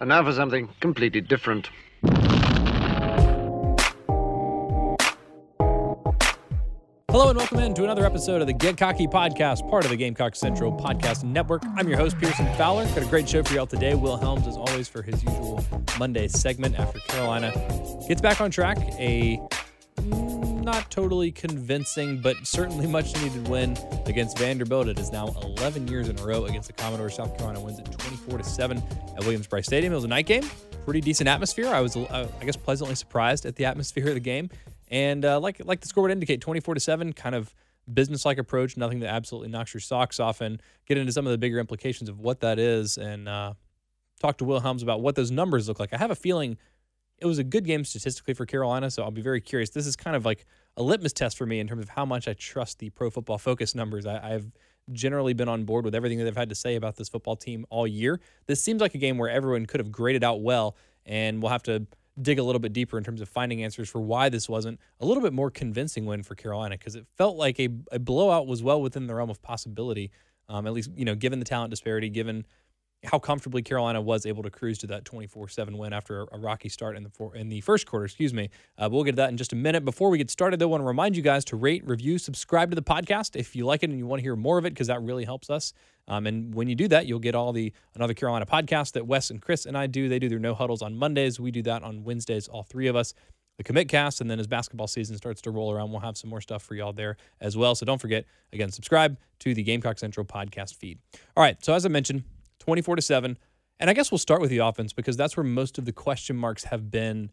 And now for something completely different. Hello and welcome in to another episode of the Get Cocky Podcast, part of the Gamecock Central Podcast Network. I'm your host, Pearson Fowler. Got a great show for y'all today. Will Helms, as always, for his usual Monday segment after Carolina gets back on track. A not totally convincing, but certainly much needed win against Vanderbilt. It is now 11 years in a row against the Commodores. South Carolina wins it 24 to 7 at Williams-Brice Stadium. It was a night game, pretty decent atmosphere. I was, uh, I guess, pleasantly surprised at the atmosphere of the game. And uh, like like the score would indicate, 24 to 7, kind of business-like approach, nothing that absolutely knocks your socks off and get into some of the bigger implications of what that is and uh, talk to Will Helms about what those numbers look like. I have a feeling it was a good game statistically for Carolina, so I'll be very curious. This is kind of like a litmus test for me in terms of how much I trust the Pro Football Focus numbers. I, I've generally been on board with everything that they've had to say about this football team all year. This seems like a game where everyone could have graded out well, and we'll have to dig a little bit deeper in terms of finding answers for why this wasn't a little bit more convincing win for Carolina because it felt like a, a blowout was well within the realm of possibility. Um, at least you know, given the talent disparity, given how comfortably Carolina was able to cruise to that 24-7 win after a, rocky start in the for, in the first quarter. Excuse me. Uh, we'll get to that in just a minute. Before we get started, though, I want to remind you guys to rate, review, subscribe to the podcast if you like it and you want to hear more of it because that really helps us. Um, and when you do that, you'll get all the another Carolina podcast that Wes and Chris and I do. They do their no huddles on Mondays. We do that on Wednesdays. All three of us. The commit cast, and then as basketball season starts to roll around, we'll have some more stuff for y'all there as well. So don't forget, again, subscribe to the Gamecock Central podcast feed. All right. So as I mentioned, 24 to 7. And I guess we'll start with the offense because that's where most of the question marks have been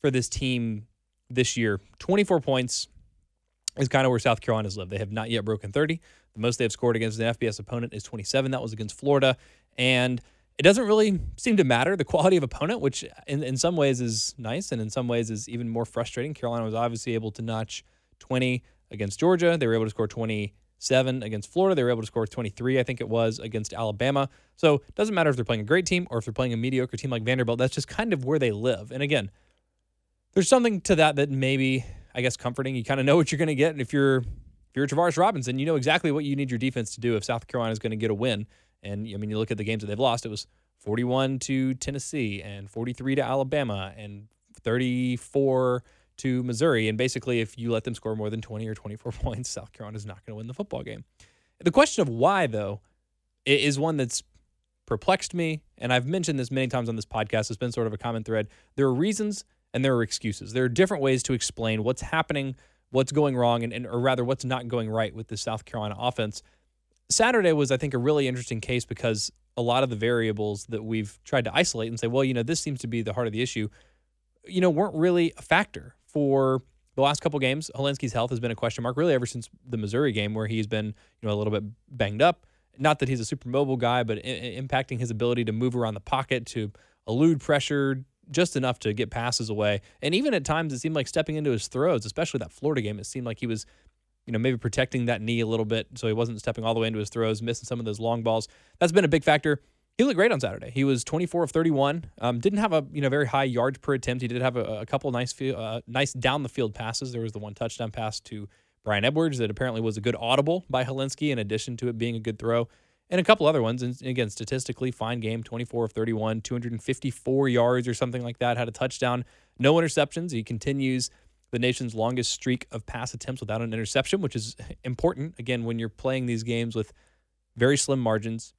for this team this year. 24 points is kind of where South Carolina's lived. They have not yet broken 30. The most they have scored against an FBS opponent is 27. That was against Florida. And it doesn't really seem to matter the quality of opponent, which in, in some ways is nice and in some ways is even more frustrating. Carolina was obviously able to notch 20 against Georgia. They were able to score 20 seven against Florida. They were able to score 23, I think it was, against Alabama. So it doesn't matter if they're playing a great team or if they're playing a mediocre team like Vanderbilt. That's just kind of where they live. And again, there's something to that that maybe, I guess, comforting. You kind of know what you're going to get. And if you're if you're Travaris Robinson, you know exactly what you need your defense to do if South Carolina is going to get a win. And I mean, you look at the games that they've lost. It was 41 to Tennessee and 43 to Alabama and 34 to Missouri. And basically, if you let them score more than 20 or 24 points, South Carolina is not going to win the football game. The question of why, though, is one that's perplexed me. And I've mentioned this many times on this podcast. It's been sort of a common thread. There are reasons and there are excuses. There are different ways to explain what's happening, what's going wrong, and, and or rather, what's not going right with the South Carolina offense. Saturday was, I think, a really interesting case because a lot of the variables that we've tried to isolate and say, well, you know, this seems to be the heart of the issue, you know, weren't really a factor for the last couple games. Hilinski's health has been a question mark really ever since the Missouri game where he's been, you know, a little bit banged up. Not that he's a super mobile guy, but I- impacting his ability to move around the pocket, to elude pressure just enough to get passes away. And even at times it seemed like stepping into his throws, especially that Florida game, it seemed like he was you know, maybe protecting that knee a little bit so he wasn't stepping all the way into his throws, missing some of those long balls. That's been a big factor he looked great on Saturday. He was 24 of 31. Um, didn't have a you know very high yards per attempt. He did have a, a couple nice uh, nice down the field passes. There was the one touchdown pass to Bryan Edwards that apparently was a good audible by Hilinski in addition to it being a good throw, and a couple other ones. And again, statistically fine game. 24 of 31, 254 yards or something like that. Had a touchdown, no interceptions. He continues the nation's longest streak of pass attempts without an interception, which is important again when you're playing these games with very slim margins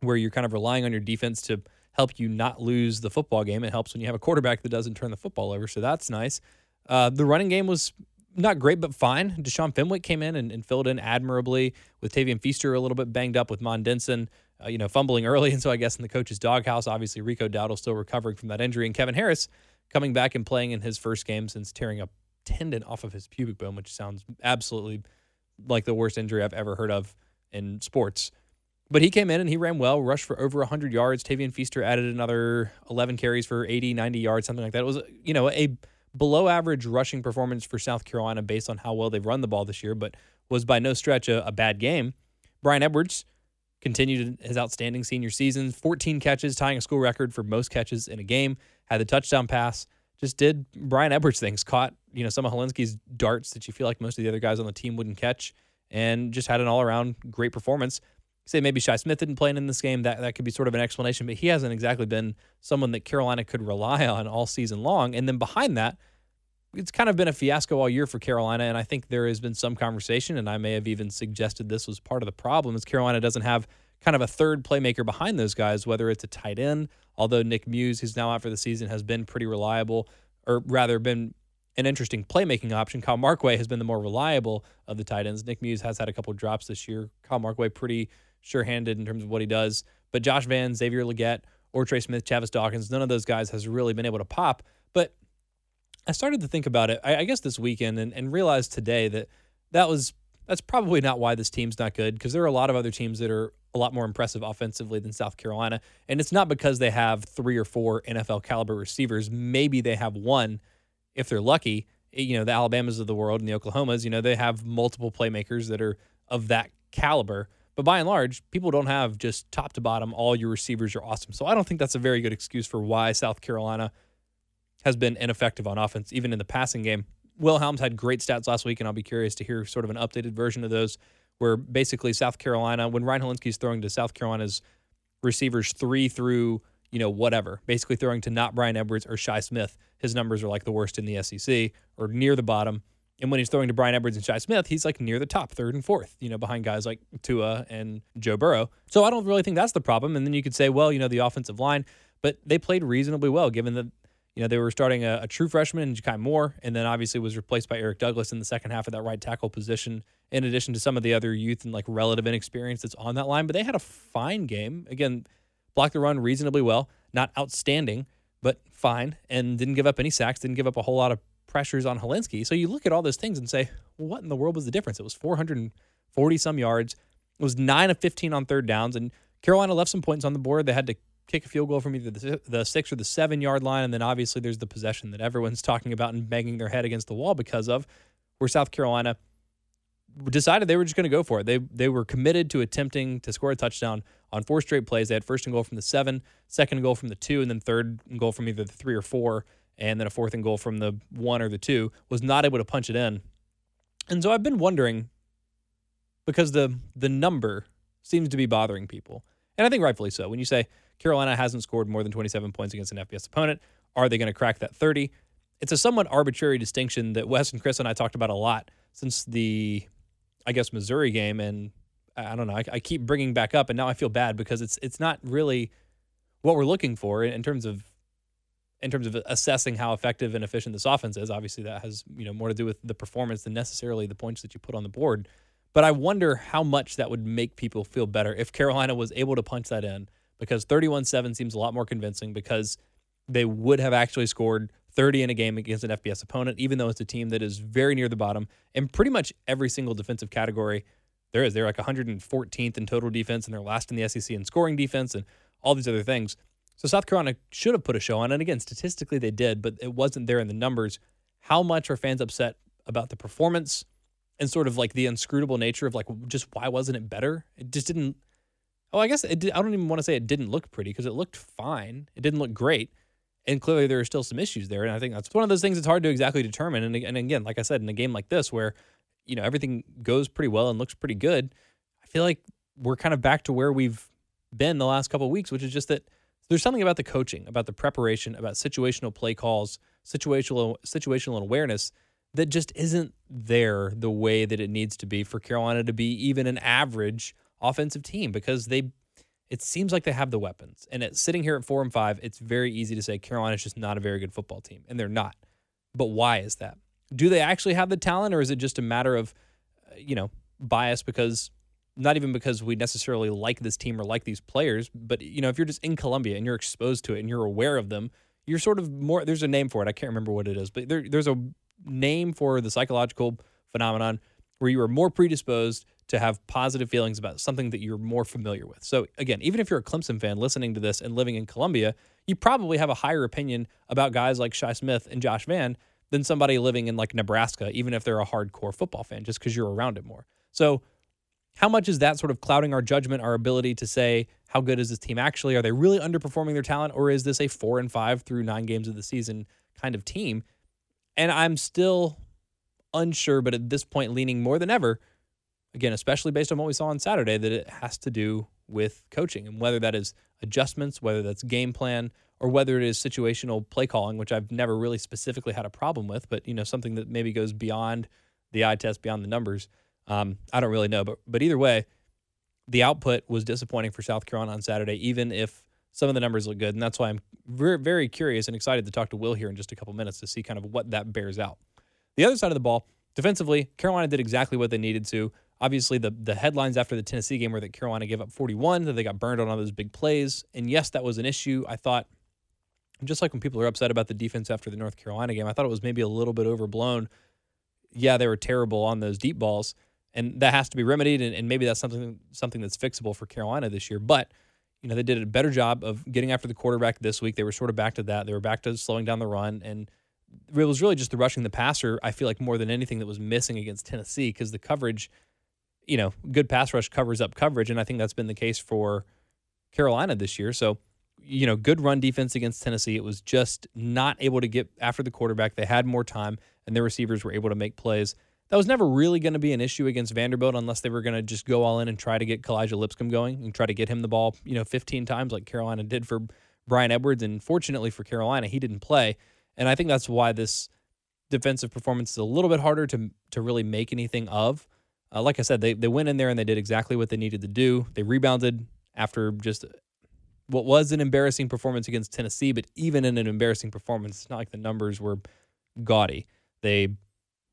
where you're kind of relying on your defense to help you not lose the football game. It helps when you have a quarterback that doesn't turn the football over, so that's nice. Uh, the running game was not great, but fine. Deshaun Fenwick came in and, and, filled in admirably with Tavien Feaster a little bit banged up with Mon Denson, uh, you know, fumbling early. And so I guess in the coach's doghouse, obviously Rico Dowdle still recovering from that injury. And Kevin Harris coming back and playing in his first game since tearing a tendon off of his pubic bone, which sounds absolutely like the worst injury I've ever heard of in sports. But he came in and he ran well, rushed for over 100 yards. Tavien Feaster added another 11 carries for 80, 90 yards, something like that. It was, you know, a below average rushing performance for South Carolina based on how well they've run the ball this year, but was by no stretch a, a bad game. Bryan Edwards continued his outstanding senior season 14 catches, tying a school record for most catches in a game, had the touchdown pass. Just did Bryan Edwards things, caught you know some of Hilinski's darts that you feel like most of the other guys on the team wouldn't catch, and just had an all around great performance say maybe Shi Smith didn't play in this game. That that could be sort of an explanation, but he hasn't exactly been someone that Carolina could rely on all season long. And then behind that, it's kind of been a fiasco all year for Carolina. And I think there has been some conversation, and I may have even suggested this was part of the problem, is Carolina doesn't have kind of a third playmaker behind those guys, whether it's a tight end, although Nick Muse, who's now out for the season, has been pretty reliable, or rather been an interesting playmaking option. Kyle Markway has been the more reliable of the tight ends. Nick Muse has had a couple drops this year. Kyle Markway pretty sure-handed in terms of what he does. But Josh Vann, Xavier Legette, or Trey Smith, Chavis Dawkins, none of those guys has really been able to pop. But I started to think about it, I, I guess this weekend, and, and realized today that that was that's probably not why this team's not good because there are a lot of other teams that are a lot more impressive offensively than South Carolina. And it's not because they have three or four NFL caliber receivers. Maybe they have one if they're lucky. Eh, you know, the Alabamas of the world and the Oklahomas, you know, they have multiple playmakers that are of that caliber. But by and large, people don't have just top to bottom, all your receivers are awesome. So I don't think that's a very good excuse for why South Carolina has been ineffective on offense, even in the passing game. Will Helms had great stats last week, and I'll be curious to hear sort of an updated version of those, where basically South Carolina, when Ryan Hilinski's throwing to South Carolina's receivers three through, you know, whatever, basically throwing to not Bryan Edwards or Shi Smith, his numbers are like the worst in the SEC or near the bottom. And when he's throwing to Bryan Edwards and Shi Smith, he's like near the top, third and fourth, you know, behind guys like Tua and Joe Burrow. So I don't really think that's the problem. And then you could say, well, you know, the offensive line, but they played reasonably well given that, you know, they were starting a, a true freshman in Ja'Kai Moore, and then obviously was replaced by Eric Douglas in the second half of that right tackle position, in addition to some of the other youth and like relative inexperience that's on that line. But they had a fine game. Again, blocked the run reasonably well, not outstanding, but fine, and didn't give up any sacks, didn't give up a whole lot of pressures on Hilinski. So you look at all those things and say, well, what in the world was the difference? It was 440 some yards. It was 9 of 15 on third downs. And Carolina left some points on the board. They had to kick a field goal from either the, the six or the seven yard line. And then obviously there's the possession that everyone's talking about and banging their head against the wall because of, where South Carolina decided they were just going to go for it. They they were committed to attempting to score a touchdown on four straight plays. They had first and goal from the seven, second and goal from the two, and then third and goal from either the three or four and then a fourth and goal from the one or the two, was not able to punch it in. And so I've been wondering because the the number seems to be bothering people. And I think rightfully so. When you say Carolina hasn't scored more than 27 points against an FBS opponent, are they going to crack that 30? It's a somewhat arbitrary distinction that Wes and Chris and I talked about a lot since the, I guess, Missouri game. And I don't know, I, I keep bringing back up, and now I feel bad because it's it's not really what we're looking for in, in terms of in terms of assessing how effective and efficient this offense is. Obviously, that has you know more to do with the performance than necessarily the points that you put on the board. But I wonder how much that would make people feel better if Carolina was able to punch that in because 31-7 seems a lot more convincing because they would have actually scored 30 in a game against an FBS opponent, even though it's a team that is very near the bottom in pretty much every single defensive category there is. They're like 114th in total defense, and they're last in the SEC in scoring defense and all these other things. So South Carolina should have put a show on. And again, statistically they did, but it wasn't there in the numbers. How much are fans upset about the performance and sort of like the inscrutable nature of like just why wasn't it better? It just didn't. Oh, I guess it did, I don't even want to say it didn't look pretty because it looked fine. It didn't look great. And clearly there are still some issues there. And I think that's one of those things that's hard to exactly determine. And, and again, like I said, in a game like this where, you know, everything goes pretty well and looks pretty good, I feel like we're kind of back to where we've been the last couple of weeks, which is just that there's something about the coaching, about the preparation, about situational play calls, situational situational awareness that just isn't there the way that it needs to be for Carolina to be even an average offensive team because they it seems like they have the weapons. And it's sitting here at four and five, it's very easy to say Carolina's just not a very good football team, and they're not. But why is that? Do they actually have the talent, or is it just a matter of, uh, you know, bias because not even because we necessarily like this team or like these players, but you know, if you're just in Columbia and you're exposed to it and you're aware of them, you're sort of more. There's a name for it. I can't remember what it is, but there, there's a name for the psychological phenomenon where you are more predisposed to have positive feelings about something that you're more familiar with. So again, even if you're a Clemson fan listening to this and living in Columbia, you probably have a higher opinion about guys like Shi Smith and Josh Vann than somebody living in like Nebraska, even if they're a hardcore football fan, just because you're around it more. So how much is that sort of clouding our judgment, our ability to say how good is this team actually? Are they really underperforming their talent, or is this a four and five through nine games of the season kind of team? And I'm still unsure, but at this point, leaning more than ever, again, especially based on what we saw on Saturday, that it has to do with coaching and whether that is adjustments, whether that's game plan, or whether it is situational play calling, which I've never really specifically had a problem with, but you know something that maybe goes beyond the eye test, beyond the numbers. Um, I don't really know, but but either way, the output was disappointing for South Carolina on Saturday, even if some of the numbers look good, and that's why I'm very, very curious and excited to talk to Will here in just a couple minutes to see kind of what that bears out. The other side of the ball, defensively, Carolina did exactly what they needed to. Obviously, the the headlines after the Tennessee game were that Carolina gave up 41, that they got burned on all those big plays, and yes, that was an issue. I thought, just like when people are upset about the defense after the North Carolina game, I thought it was maybe a little bit overblown. Yeah, they were terrible on those deep balls and that has to be remedied. And, and, maybe that's something something that's fixable for Carolina this year. But you know, they did a better job of getting after the quarterback this week. They were sort of back to that. They were back to slowing down the run, and it was really just the rushing the passer. I feel like more than anything that was missing against Tennessee because the coverage, you know, good pass rush covers up coverage, and I think that's been the case for Carolina this year. So. You know, good run defense against Tennessee. It was just not able to get after the quarterback. They had more time, and their receivers were able to make plays that was never really going to be an issue against Vanderbilt unless they were going to just go all in and try to get Kalija Lipscomb going and try to get him the ball, you know, 15 times like Carolina did for Bryan Edwards. And fortunately for Carolina, he didn't play. And I think that's why this defensive performance is a little bit harder to to really make anything of. Uh, like I said, they they went in there and they did exactly what they needed to do. They rebounded after just what was an embarrassing performance against Tennessee, but even in an embarrassing performance, it's not like the numbers were gaudy. They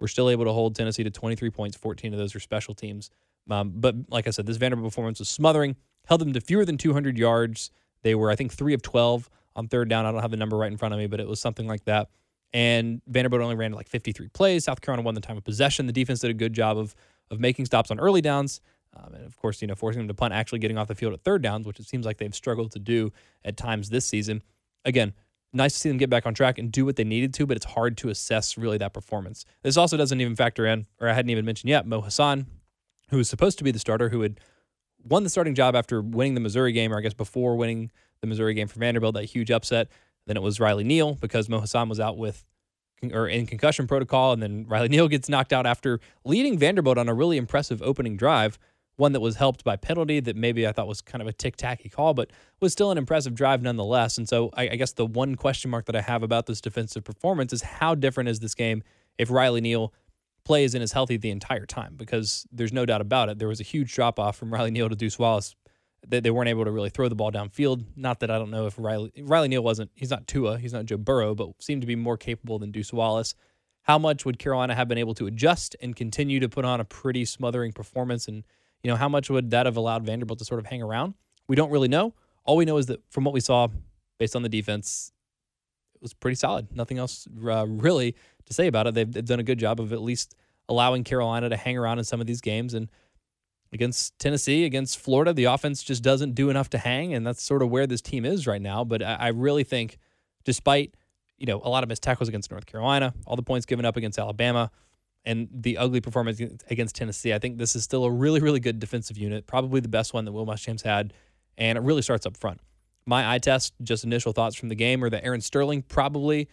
we're still able to hold Tennessee to 23 points. 14 of those are special teams. Um, but like I said, this Vanderbilt performance was smothering, held them to fewer than 200 yards. They were, I think, three of 12 on third down. I don't have the number right in front of me, but it was something like that. And Vanderbilt only ran like 53 plays. South Carolina won the time of possession. The defense did a good job of of making stops on early downs. Um, and of course, you know, forcing them to punt, actually getting off the field at third downs, which it seems like they've struggled to do at times this season. Again, nice to see them get back on track and do what they needed to, but it's hard to assess really that performance. This also doesn't even factor in, or I hadn't even mentioned yet, Mo Hasan, who was supposed to be the starter, who had won the starting job after winning the Missouri game, or I guess before winning the Missouri game for Vanderbilt, that huge upset. Then it was Riley Neal because Mo Hasan was out with or in concussion protocol, and then Riley Neal gets knocked out after leading Vanderbilt on a really impressive opening drive one that was helped by penalty that maybe I thought was kind of a tick tacky call, but was still an impressive drive nonetheless. And so I, I, guess the one question mark that I have about this defensive performance is how different is this game if Riley Neal plays and is healthy the entire time? Because there's no doubt about it. There was a huge drop off from Riley Neal to Deuce Wallace. They, they weren't able to really throw the ball downfield. Not that I don't know if Riley Riley Neal wasn't. He's not Tua. He's not Joe Burrow, but seemed to be more capable than Deuce Wallace. How much would Carolina have been able to adjust and continue to put on a pretty smothering performance and you know, how much would that have allowed Vanderbilt to sort of hang around? We don't really know. All we know is that from what we saw, based on the defense, it was pretty solid. Nothing else uh, really to say about it. They've, they've done a good job of at least allowing Carolina to hang around in some of these games. And against Tennessee, against Florida, the offense just doesn't do enough to hang, and that's sort of where this team is right now. But I, I really think, despite you know a lot of missed tackles against North Carolina, all the points given up against Alabama, and the ugly performance against Tennessee. I think this is still a really, really good defensive unit, probably the best one that Will Muschamp had, and it really starts up front. My eye test, just initial thoughts from the game, are that Aaron Sterling probably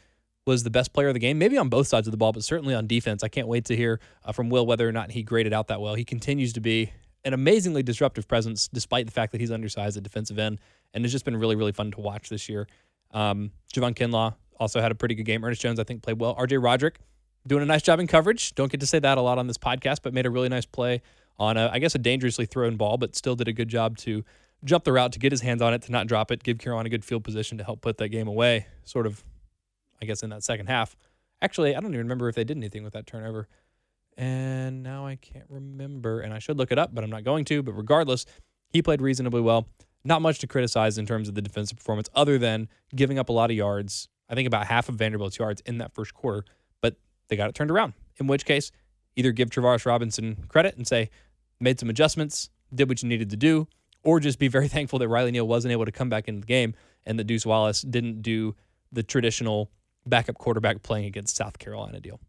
was the best player of the game, maybe on both sides of the ball, but certainly on defense. I can't wait to hear uh, from Will whether or not he graded out that well. He continues to be an amazingly disruptive presence, despite the fact that he's undersized at defensive end, and it's just been really, really fun to watch this year. Um, Javon Kinlaw also had a pretty good game. Ernest Jones, I think, played well. RJ Roderick doing a nice job in coverage. Don't get to say that a lot on this podcast, but made a really nice play on a, I guess, a dangerously thrown ball, but still did a good job to jump the route to get his hands on it, to not drop it, give Carolina a good field position to help put that game away, sort of, I guess, in that second half. Actually, I don't even remember if they did anything with that turnover. And now I can't remember, and I should look it up, but I'm not going to. But regardless, he played reasonably well. Not much to criticize in terms of the defensive performance, other than giving up a lot of yards. I think about half of Vanderbilt's yards in that first quarter, they got it turned around. In which case, either give Travaris Robinson credit and say, made some adjustments, did what you needed to do, or just be very thankful that Riley Neal wasn't able to come back into the game and that Deuce Wallace didn't do the traditional backup quarterback playing against South Carolina deal.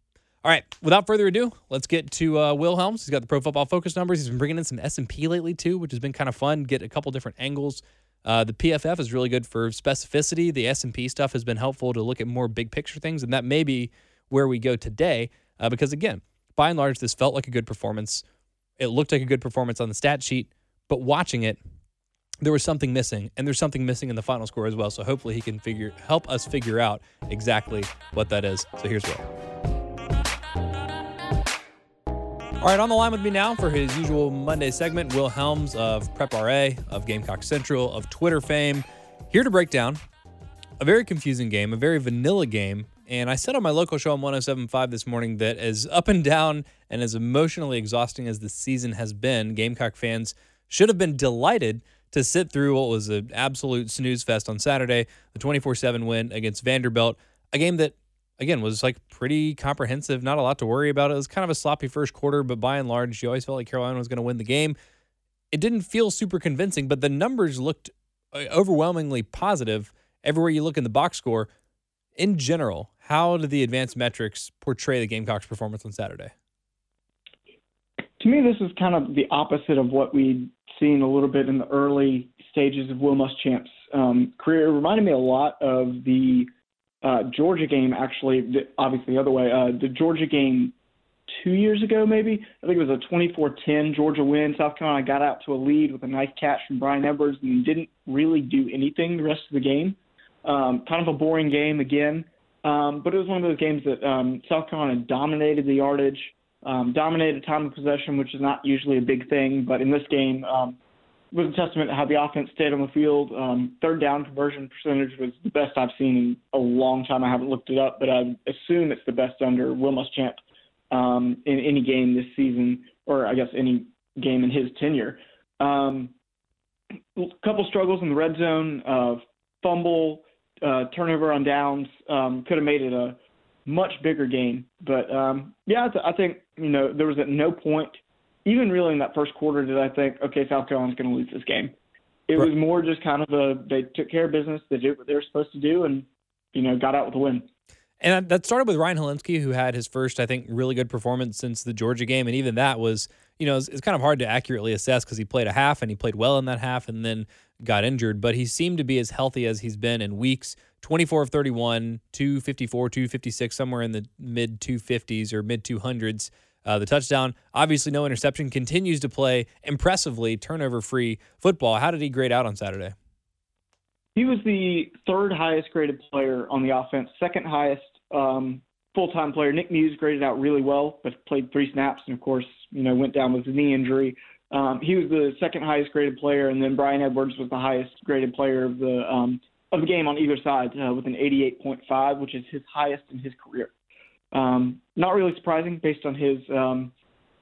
All right, without further ado, let's get to uh, Will Helms. He's got the Pro Football Focus numbers. He's been bringing in some S and P lately too, which has been kind of fun. Get a couple different angles. Uh, the PFF is really good for specificity. The S and P stuff has been helpful to look at more big picture things, and that may be where we go today. Uh, because again, by and large, this felt like a good performance. It looked like a good performance on the stat sheet, but watching it, there was something missing, and there's something missing in the final score as well. So hopefully, he can figure help us figure out exactly what that is. So here's Will. All right, on the line with me now for his usual Monday segment, Will Helms of Prep RA, of Gamecock Central, of Twitter fame, here to break down a very confusing game, a very vanilla game. And I said on my local show on 1075 this morning that as up and down and as emotionally exhausting as the season has been, Gamecock fans should have been delighted to sit through what was an absolute snooze fest on Saturday, the 24 7 win against Vanderbilt, a game that again was like pretty comprehensive, not a lot to worry about. It was kind of a sloppy first quarter, but by and large, you always felt like Carolina was going to win the game. It didn't feel super convincing, but the numbers looked uh, overwhelmingly positive everywhere you look in the box score. In general, how did the advanced metrics portray the Gamecocks' performance on Saturday? To me, this is kind of the opposite of what we'd seen a little bit in the early stages of Will Muschamp's um, career. It reminded me a lot of the uh, Georgia game, actually, obviously the other way, uh, the Georgia game two years ago, maybe. I think it was a 24-10 Georgia win. South Carolina got out to a lead with a nice catch from Bryan Edwards and didn't really do anything the rest of the game. Um, kind of a boring game again, um, but it was one of those games that um, South Carolina dominated the yardage, um, dominated time of possession, which is not usually a big thing, but in this game, um, was a testament to how the offense stayed on the field. Um, third down conversion percentage was the best I've seen in a long time. I haven't looked it up, but I assume it's the best under Will Muschamp um, in any game this season, or I guess any game in his tenure. Um, a couple struggles in the red zone, uh, fumble, uh, turnover on downs. Um, could have made it a much bigger game, but um, yeah, I, th- I think you know there was at no point even really in that first quarter did I think, okay, South Carolina's going to lose this game. It right. was more just kind of a they took care of business, they did what they were supposed to do, and you know got out with a win. And that started with Ryan Hilinski, who had his first, I think, really good performance since the Georgia game, and even that was, you know, it's, it's kind of hard to accurately assess because he played a half and he played well in that half, and then got injured. But he seemed to be as healthy as he's been in weeks. 24 of 31, 254, 256, somewhere in the mid 250s or mid 200s. Uh, the touchdown, obviously no interception, continues to play impressively turnover free football. How did he grade out on Saturday? He was the third highest graded player on the offense, second highest um, full time player. Nick Muse graded out really well, but played three snaps and, of course, you know, went down with a knee injury. Um, he was the second highest graded player, and then Bryan Edwards was the highest graded player of the um, of the game on either side uh, with an 88.5, which is his highest in his career. Um, not really surprising based on his um,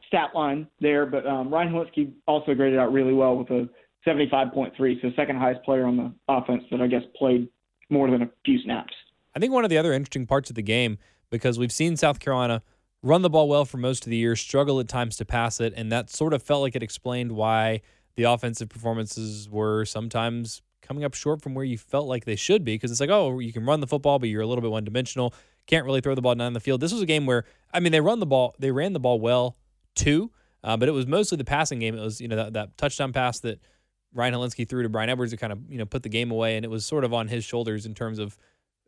stat line there, but um, Ryan Hilinski also graded out really well with a 75.3, so second highest player on the offense that I guess played more than a few snaps. I think one of the other interesting parts of the game because we've seen South Carolina run the ball well for most of the year, struggle at times to pass it, and that sort of felt like it explained why the offensive performances were sometimes coming up short from where you felt like they should be because it's like, oh, you can run the football, but you're a little bit one dimensional. Can't really throw the ball down the field. This was a game where, I mean, they run the ball, they ran the ball well too, uh, but it was mostly the passing game. It was, you know, that, that touchdown pass that Ryan Hilinski threw to Bryan Edwards to kind of, you know, put the game away. And it was sort of on his shoulders in terms of,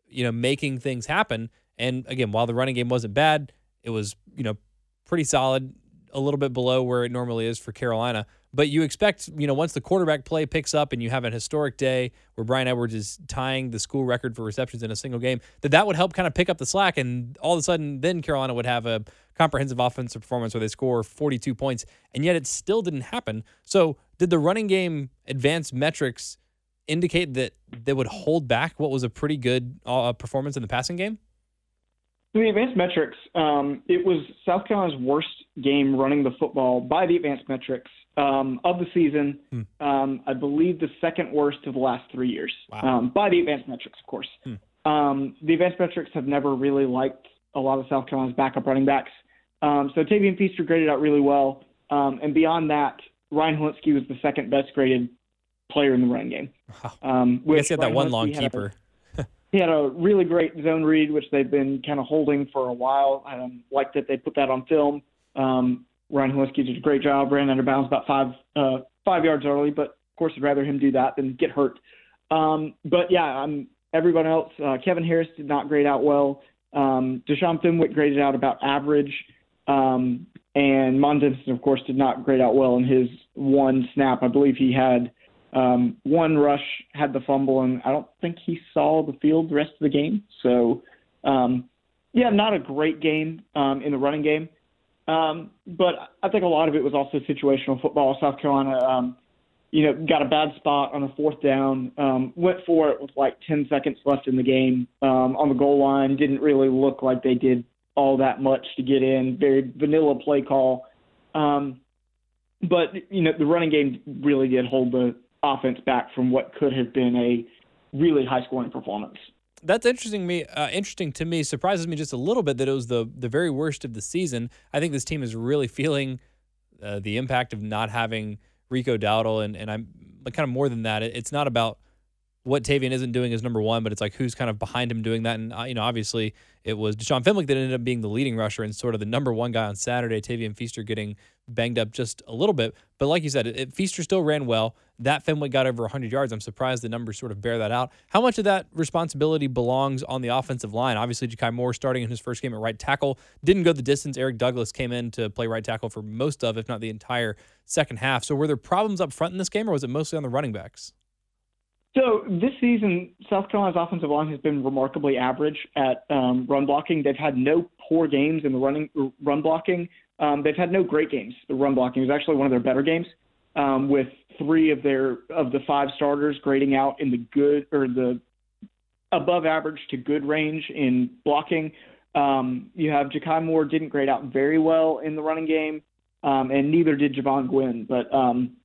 you know, making things happen. And again, while the running game wasn't bad, it was, you know, pretty solid, a little bit below where it normally is for Carolina. But you expect, you know, once the quarterback play picks up and you have an historic day where Bryan Edwards is tying the school record for receptions in a single game, that that would help kind of pick up the slack. And all of a sudden, then Carolina would have a comprehensive offensive performance where they score 42 points. And yet it still didn't happen. So Did the running game advanced metrics indicate that they would hold back what was a pretty good uh, performance in the passing game? The advanced metrics, um, it was South Carolina's worst game running the football by the advanced metrics um, of the season. Hmm. Um, I believe the second worst of the last three years wow. Um, by the advanced metrics, of course. Hmm. Um, the advanced metrics have never really liked a lot of South Carolina's backup running backs. Um, so Tavien Feaster graded out really well. and beyond that, Ryan Hilinski was the second best graded player in the running game. Wow. Um, I guess he had that one long keeper. He had a really great zone read, which they've been kind of holding for a while. I um, like that they put that on film. Um, Ryan Hilinski did a great job, ran under bounds about five uh, five yards early, but of course I'd rather him do that than get hurt. Um, but yeah, I'm everyone else. Uh, Kevin Harris did not grade out well. Um, Deshaun Fenwick graded out about average. Um, and Mon Denson, of course, did not grade out well in his one snap. I believe he had um, one rush, had the fumble, and I don't think he saw the field the rest of the game. So, um, yeah, not a great game um, in the running game. Um, but I think a lot of it was also situational football. South Carolina, um, you know, got a bad spot on a fourth down, um, went for it with like 10 seconds left in the game um, on the goal line. Didn't really look like they did all that much to get in. Very vanilla play call. Um, but you know, the running game really did hold the offense back from what could have been a really high scoring performance. That's interesting me uh, interesting to me. Surprises me just a little bit that it was the the very worst of the season. I think this team is really feeling uh, the impact of not having Rico Dowdle, and and I'm kind of more than that. It, it's not about what Tavien isn't doing is number one, but it's like who's kind of behind him doing that. And, uh, you know, obviously it was Deshaun Fenwick that ended up being the leading rusher and sort of the number one guy on Saturday. Tavien Feaster getting banged up just a little bit. But like you said, it, it, Feaster still ran well. That Fenwick got over 100 yards. I'm surprised the numbers sort of bear that out. How much of that responsibility belongs on the offensive line? Obviously, Ja'Kai Moore starting in his first game at right tackle didn't go the distance. Eric Douglas came in to play right tackle for most of, if not the entire second half. So were there problems up front in this game, or was it mostly on the running backs? So this season, South Carolina's offensive line has been remarkably average at um, run blocking. They've had no poor games in the running run blocking. Um, they've had no great games. The run blocking was actually one of their better games, um, with three of their of the five starters grading out in the good or the above average to good range in blocking. Um, you have Ja'Kai Moore didn't grade out very well in the running game, um, and neither did Jovaughn Gwyn. But um,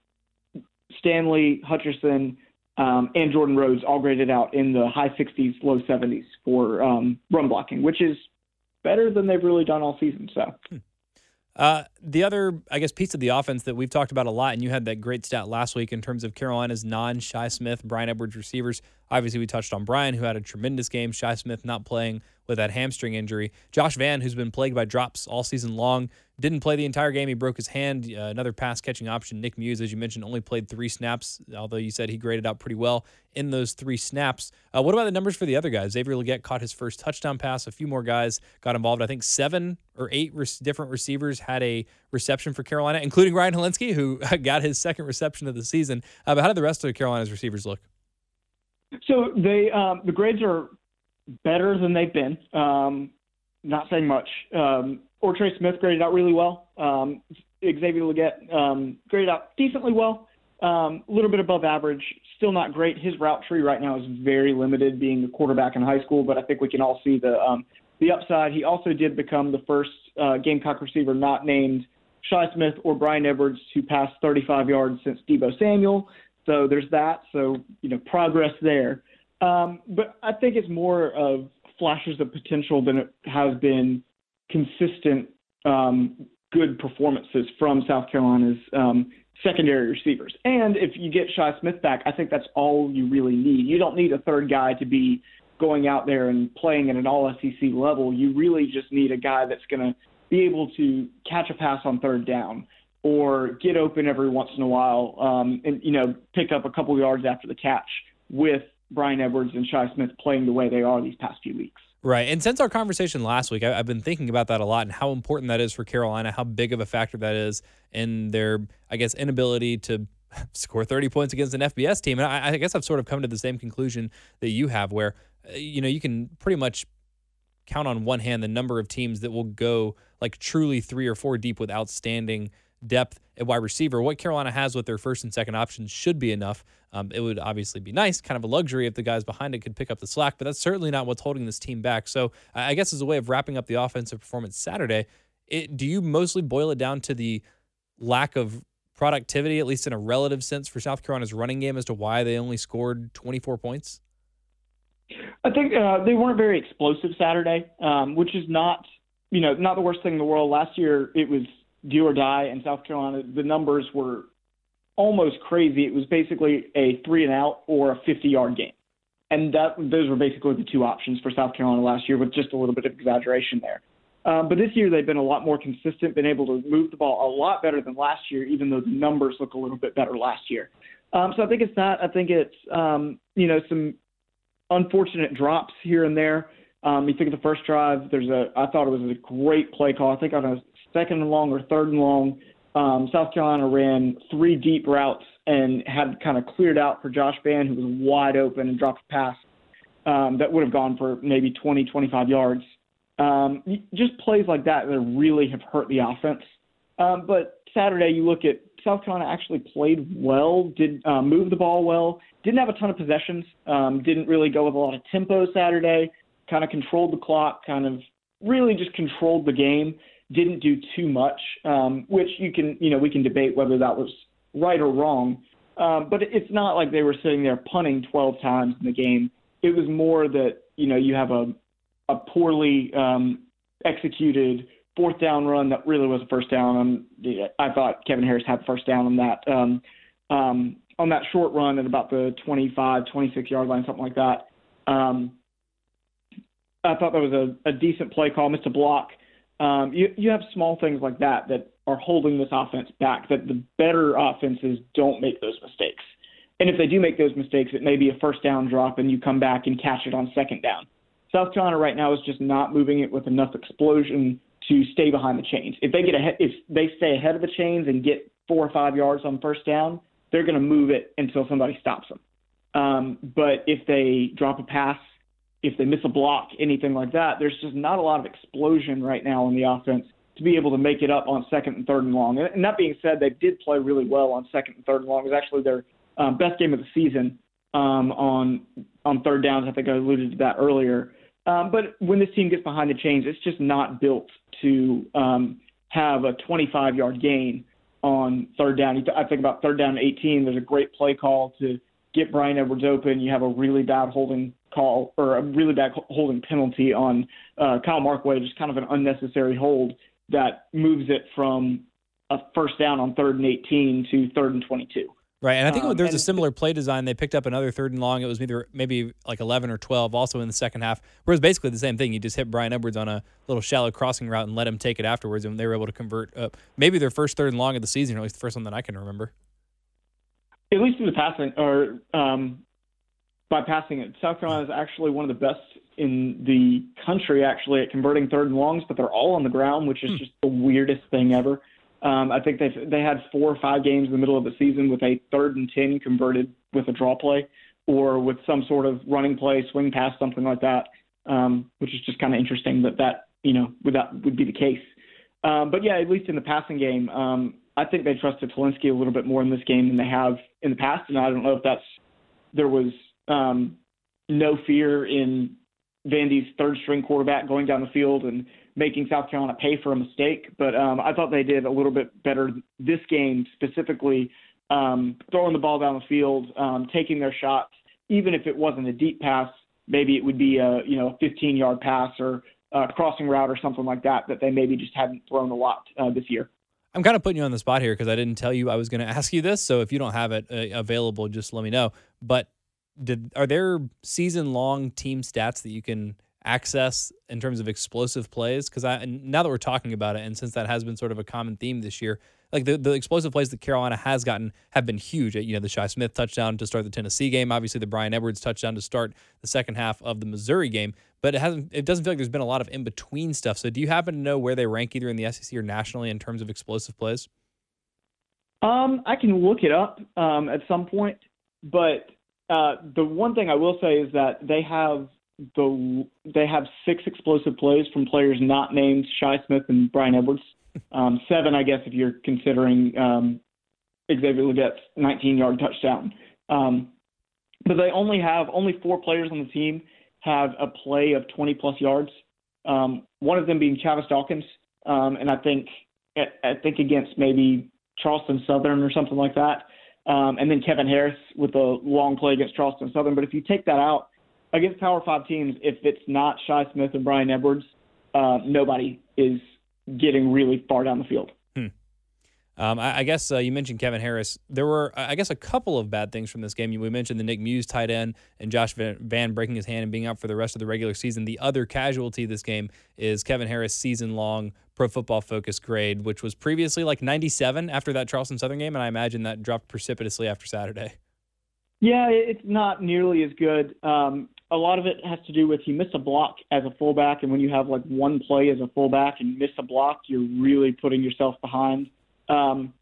Stanley Hutcherson um, and Jordan Rhodes all graded out in the high 60s, low 70s for um, run blocking, which is better than they've really done all season. So. Hmm. Uh, the other, I guess, piece of the offense that we've talked about a lot, and you had that great stat last week in terms of Carolina's non Shi Smith, Bryan Edwards receivers. Obviously, we touched on Brian, who had a tremendous game. Shi Smith not playing with that hamstring injury. Josh Vann, who's been plagued by drops all season long, didn't play the entire game. He broke his hand. Uh, another pass catching option. Nick Muse, as you mentioned, only played three snaps, although you said he graded out pretty well in those three snaps. Uh, what about the numbers for the other guys? Xavier Legette caught his first touchdown pass. A few more guys got involved. I think seven or eight re- different receivers had a reception for Carolina, including Ryan Hilinski, who got his second reception of the season. Uh, but how did the rest of Carolina's receivers look? So they um, the grades are better than they've been. Um, not saying much. Um, Ortre Smith graded out really well. Um, Xavier Legette um, graded out decently well. Um, a little bit above average. Still not great. His route tree right now is very limited, being a quarterback in high school. But I think we can all see the um, the upside. He also did become the first uh, Gamecock receiver not named Shi Smith or Bryan Edwards to pass 35 yards since Deebo Samuel. So there's that. So you know progress there. Um, but I think it's more of flashes of potential than it has been consistent um, good performances from South Carolina's um, secondary receivers. And if you get Shi Smith back, I think that's all you really need. You don't need a third guy to be going out there and playing at an all SEC level. You really just need a guy that's going to be able to catch a pass on third down or get open every once in a while um, and, you know, pick up a couple yards after the catch with Bryan Edwards and Shi Smith playing the way they are these past few weeks. Right. And since our conversation last week, I, have been thinking about that a lot and how important that is for Carolina, how big of a factor that is in their, I guess, inability to score 30 points against an FBS team. And I, I guess I've sort of come to the same conclusion that you have, where, uh, you know, you can pretty much count on one hand the number of teams that will go like truly three or four deep with outstanding depth at wide receiver. What Carolina has with their first and second options should be enough. Um, it would obviously be nice, kind of a luxury if the guys behind it could pick up the slack, but that's certainly not what's holding this team back. So I guess as a way of wrapping up the offensive performance Saturday, it, do you mostly boil it down to the lack of productivity, at least in a relative sense, for South Carolina's running game as to why they only scored 24 points? I think uh, they weren't very explosive Saturday, um, which is not, you know, not the worst thing in the world. Last year it was do or die in South Carolina. The numbers were almost crazy. It was basically a three and out or a 50 yard game. And that those were basically the two options for South Carolina last year, with just a little bit of exaggeration there. Um, but this year they've been a lot more consistent, been able to move the ball a lot better than last year, even though the numbers look a little bit better last year. Um, so I think it's that. I think it's um, you know some unfortunate drops here and there. Um, you think of the first drive. There's a I thought it was a great play call. I think on a second and long or third and long, um, South Carolina ran three deep routes and had kind of cleared out for Josh Vann, who was wide open and dropped a pass um, that would have gone for maybe 20, 25 yards. Um, just plays like that that really have hurt the offense. Um, but Saturday, you look at South Carolina actually played well, did uh, move the ball well, didn't have a ton of possessions, um, didn't really go with a lot of tempo Saturday, kind of controlled the clock, kind of really just controlled the game, didn't do too much, um, which you can, you know, we can debate whether that was right or wrong. Um, but it's not like they were sitting there punting 12 times in the game. It was more that, you know, you have a, a poorly um, executed fourth down run that really was a first down. On the, I thought Kevin Harris had first down on that um, um, on that short run at about the 25, 26 yard line, something like that. Um, I thought that was a, a decent play call, missed a block. Um, you you have small things like that that are holding this offense back. That the better offenses don't make those mistakes. And if they do make those mistakes, it may be a first down drop, and you come back and catch it on second down. South Carolina right now is just not moving it with enough explosion to stay behind the chains. If they get ahead, if they stay ahead of the chains and get four or five yards on first down, they're going to move it until somebody stops them. Um, but if they drop a pass, if they miss a block, anything like that, there's just not a lot of explosion right now on the offense to be able to make it up on second and third and long. And that being said, they did play really well on second and third and long. It was actually their um, best game of the season um, on on third downs. I think I alluded to that earlier. Um, but when this team gets behind the chains, it's just not built to um, have a 25 yard gain on third down. I think about third down 18. There's a great play call to get Bryan Edwards open. You have a really bad holding call or a really bad holding penalty on uh, Kyle Markway, just kind of an unnecessary hold that moves it from a first down on third and 18 to third and 22. Right, and I think um, there's a similar play design. They picked up another third and long. It was maybe maybe like 11 or 12, also in the second half. Where it's basically the same thing. You just hit Bryan Edwards on a little shallow crossing route and let him take it afterwards, and they were able to convert. Maybe their first third and long of the season, or at least the first one that I can remember. At least in the passing, or um, by passing it, South Carolina is actually one of the best in the country actually at converting third and longs, but they're all on the ground, which is hmm. just the weirdest thing ever. Um, I think they they had four or five games in the middle of the season with a third and ten converted with a draw play or with some sort of running play, swing pass, something like that, um, which is just kind of interesting that that you know would that would be the case. Um, but yeah, at least in the passing game, um, I think they trusted Hilinski a little bit more in this game than they have in the past, and I don't know if that's there was um, no fear in Vandy's third string quarterback going down the field and making South Carolina pay for a mistake. But um, I thought they did a little bit better this game, specifically um, throwing the ball down the field, um, taking their shots, even if it wasn't a deep pass. Maybe it would be a you know a 15 yard pass or a crossing route or something like that that they maybe just hadn't thrown a lot uh, this year. I'm kind of putting you on the spot here because I didn't tell you I was going to ask you this. So if you don't have it uh, available, just let me know. But did are there season long team stats that you can access in terms of explosive plays? Because I now that we're talking about it, and since that has been sort of a common theme this year, like the, the explosive plays that Carolina has gotten have been huge. You know, the Shi Smith touchdown to start the Tennessee game, obviously the Bryan Edwards touchdown to start the second half of the Missouri game. But it hasn't. It doesn't feel like there's been a lot of in between stuff. So, do you happen to know where they rank either in the SEC or nationally in terms of explosive plays? Um, I can look it up um, at some point, but uh, the one thing I will say is that they have the they have six explosive plays from players not named Shi Smith and Bryan Edwards. um, seven, I guess, if you're considering um, Xavier Legette's 19-yard touchdown. Um, but they only have only four players on the team have a play of 20 plus yards. Um, one of them being Chavis Dawkins, um, and I think I think against maybe Charleston Southern or something like that. Um, and then Kevin Harris with a long play against Charleston Southern. But if you take that out against Power Five teams, if it's not Shi Smith and Bryan Edwards, uh, nobody is getting really far down the field. Um, I, I, guess uh, you mentioned Kevin Harris. There were, I guess, a couple of bad things from this game. We mentioned the Nick Muse tight end and Josh Vann breaking his hand and being out for the rest of the regular season. The other casualty this game is Kevin Harris' season long pro football focus grade, which was previously like 97 after that Charleston Southern game. And I imagine that dropped precipitously after Saturday. Yeah, it's not nearly as good. Um, a lot of it has to do with you miss a block as a fullback, and when you have like one play as a fullback and miss a block, you're really putting yourself behind. Um,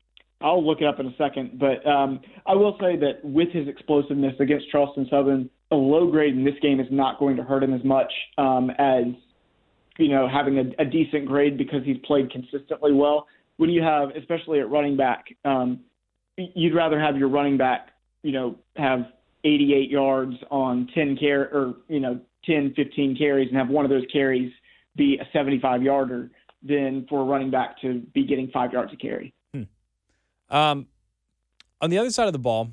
I'll look it up in a second, but um, I will say that with his explosiveness against Charleston Southern, a low grade in this game is not going to hurt him as much um, as you know having a, a decent grade because he's played consistently well. When you have, especially at running back, um, you'd rather have your running back, you know, have 88 yards on 10 care or you know 10, 15 carries and have one of those carries be a 75 yarder than for a running back to be getting five yards a carry. Um, on the other side of the ball,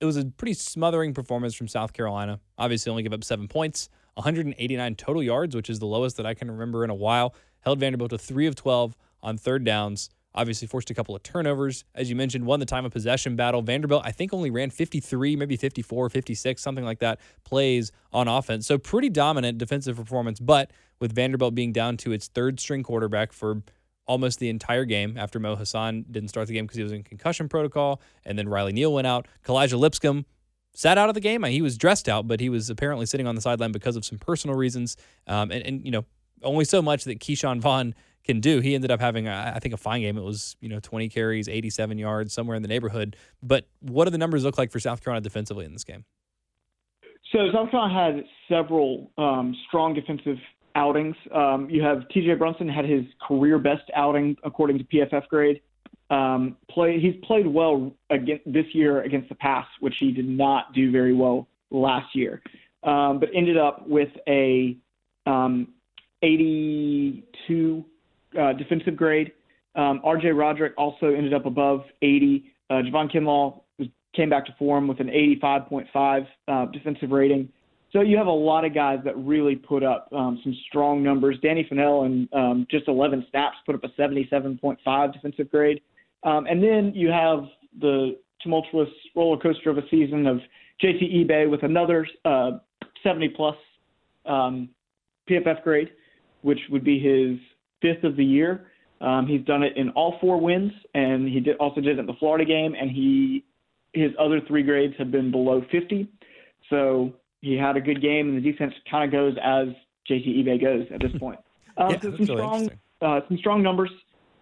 it was a pretty smothering performance from South Carolina. Obviously, only give up seven points, 189 total yards, which is the lowest that I can remember in a while. Held Vanderbilt to three of 12 on third downs. Obviously, forced a couple of turnovers. As you mentioned, won the time of possession battle. Vanderbilt, I think, only ran 53, maybe 54, 56, something like that, plays on offense. So, pretty dominant defensive performance. But with Vanderbilt being down to its third string quarterback for almost the entire game after Mo Hasan didn't start the game because he was in concussion protocol, and then Riley Neal went out. Kalija Lipscomb sat out of the game. He was dressed out, but he was apparently sitting on the sideline because of some personal reasons. Um, and, and, you know, only so much that Ke'Shawn Vaughn can do. He ended up having, I think, a fine game. It was, you know, 20 carries, 87 yards, somewhere in the neighborhood. But what do the numbers look like for South Carolina defensively in this game? So South Carolina had several um, strong defensive outings. Um, you have T.J. Brunson had his career best outing according to PFF grade. Um, play he's played well again this year against the pass, which he did not do very well last year, um, but ended up with a um, 82 uh, defensive grade. Um, R.J. Roderick also ended up above 80. Uh, Javon Kinlaw came back to form with an 85.5 uh, defensive rating. So you have a lot of guys that really put up um, some strong numbers. Danny Fennell in um, just 11 snaps put up a 77.5 defensive grade. Um, and then you have the tumultuous roller coaster of a season of JT Ibe with another uh, 70 plus um, PFF grade, which would be his fifth of the year. Um, he's done it in all four wins, and he did, also did it in the Florida game. And he his other three grades have been below 50. So he had a good game, and the defense kind of goes as JT Ibe goes at this point. Um, yeah, so some really strong, uh, some strong numbers.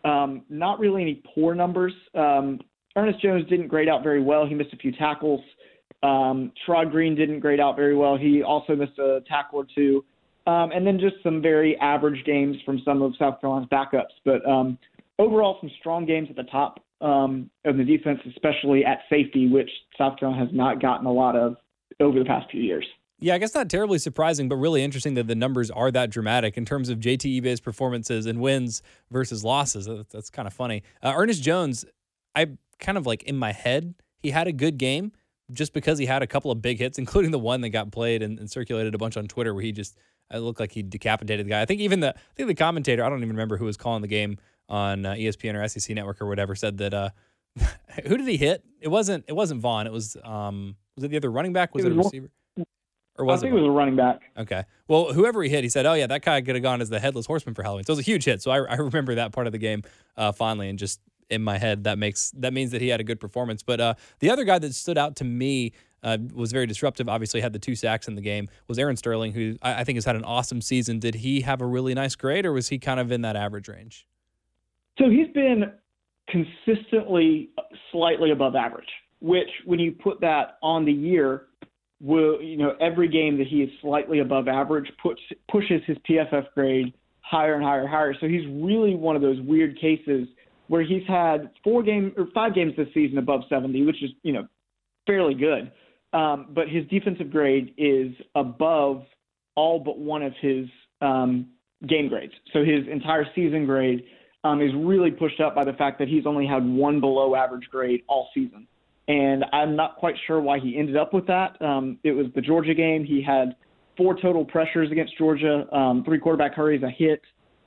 Um, not really any poor numbers. Um, Ernest Jones didn't grade out very well. He missed a few tackles. Um, Sherrod Greene didn't grade out very well. He also missed a tackle or two. Um, and then just some very average games from some of South Carolina's backups. But um, overall, some strong games at the top um, of the defense, especially at safety, which South Carolina has not gotten a lot of over the past few years. Yeah, I guess not terribly surprising, but really interesting that the numbers are that dramatic in terms of JT Ibe's performances and wins versus losses. That's, that's kind of funny. Uh, Ernest Jones, I kind of like in my head, he had a good game just because he had a couple of big hits, including the one that got played and, and circulated a bunch on Twitter where he just it looked like he decapitated the guy. I think even the I think the commentator, I don't even remember who was calling the game on uh, ESPN or SEC Network or whatever, said that uh, who did he hit? It wasn't it wasn't Vaughn. It was um was it the other running back? Was it, it was a receiver? Or was I think it, it was a running back. Okay. Well, whoever he hit, he said, "Oh yeah, that guy could have gone as the headless horseman for Halloween." So it was a huge hit. So I, I remember that part of the game uh, fondly, and just in my head, that makes that means that he had a good performance. But uh, the other guy that stood out to me uh, was very disruptive. Obviously, had the two sacks in the game. Was Aaron Sterling, who I, I think has had an awesome season. Did he have a really nice grade, or was he kind of in that average range? So he's been consistently slightly above average. Which, when you put that on the year, will you know every game that he is slightly above average puts pushes his PFF grade higher and higher, and higher. So he's really one of those weird cases where he's had four game or five games this season above 70, which is you know fairly good. Um, but his defensive grade is above all but one of his um, game grades. So his entire season grade um, is really pushed up by the fact that he's only had one below average grade all season. And I'm not quite sure why he ended up with that. Um, it was the Georgia game. He had four total pressures against Georgia, um, three quarterback hurries, a hit,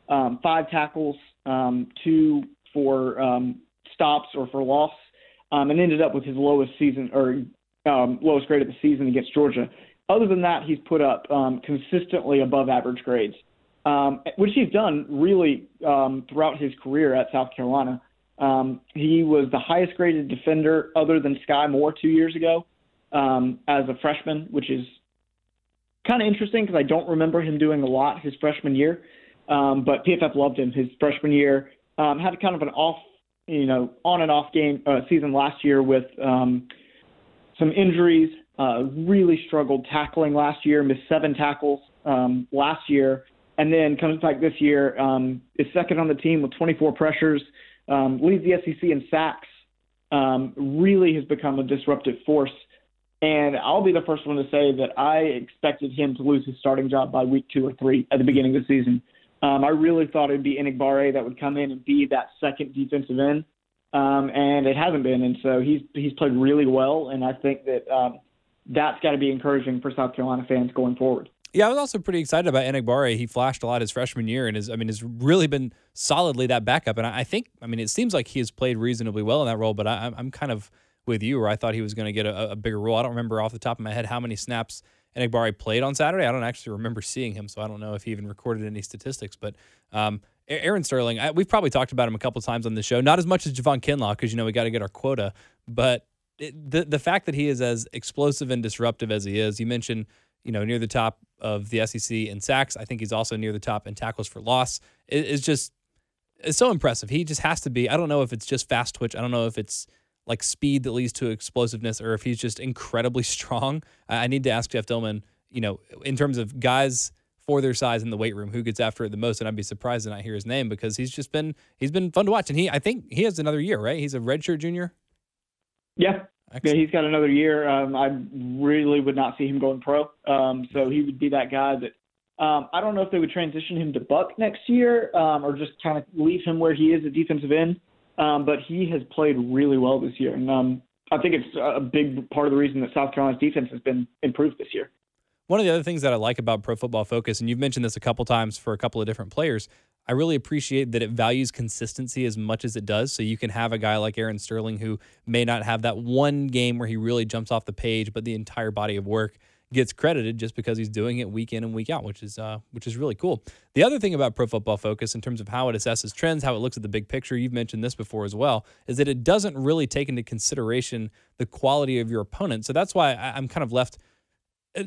um, five tackles, um, two for um, stops or for loss, um, and ended up with his lowest season or um, lowest grade of the season against Georgia. Other than that, he's put up um, consistently above average grades, um, which he's done really um, throughout his career at South Carolina. Um, he was the highest graded defender other than Skai Moore two years ago um, as a freshman, which is kind of interesting because I don't remember him doing a lot his freshman year. Um, but PFF loved him his freshman year. Um, had kind of an off, you know, on and off game uh, season last year with um, some injuries. Uh, really struggled tackling last year. Missed seven tackles um, last year, and then comes back this year. Um, is second on the team with 24 pressures. Um, leads the SEC in sacks. Um, really has become a disruptive force. And I'll be the first one to say that I expected him to lose his starting job by week two or three at the beginning of the season. Um, I really thought it'd be Enagbare that would come in and be that second defensive end, um, and it hasn't been. And so he's he's played really well, and I think that um, that's got to be encouraging for South Carolina fans going forward. Yeah, I was also pretty excited about Enagbare. He flashed a lot his freshman year, and is I mean has really been solidly that backup. And I, I think I mean it seems like he has played reasonably well in that role. But I, I'm kind of with you, where I thought he was going to get a, a, bigger role. I don't remember off the top of my head how many snaps Enagbare played on Saturday. I don't actually remember seeing him, so I don't know if he even recorded any statistics. But um, Aaron Sterling, I, we've probably talked about him a couple times on the show. Not as much as Javon Kinlaw because you know we got to get our quota, but it, the the fact that he is as explosive and disruptive as he is, you mentioned you know near the top of the SEC in sacks. I think he's also near the top in tackles for loss. It, it's just it's so impressive. He just has to be. I don't know if it's just fast twitch. I don't know if it's like speed that leads to explosiveness or if he's just incredibly strong. I need to ask Jeff Dillman, you know, in terms of guys for their size in the weight room, who gets after it the most, and I'd be surprised to not hear his name because he's just been he's been fun to watch, and he I think he has another year, right? He's a redshirt junior. Yeah, Excellent. yeah, he's got another year. Um, I really would not see him going pro, um, so he would be that guy that. Um, I don't know if they would transition him to Buck next year um, or just kind of leave him where he is at defensive end. Um, but he has played really well this year, and um, I think it's a big part of the reason that South Carolina's defense has been improved this year. One of the other things that I like about Pro Football Focus, and you've mentioned this a couple times for a couple of different players, I really appreciate that it values consistency as much as it does. So you can have a guy like Aaron Sterling who may not have that one game where he really jumps off the page, but the entire body of work gets credited just because he's doing it week in and week out, which is uh, which is really cool. The other thing about Pro Football Focus, in terms of how it assesses trends, how it looks at the big picture, you've mentioned this before as well, is that it doesn't really take into consideration the quality of your opponent. So that's why I'm kind of left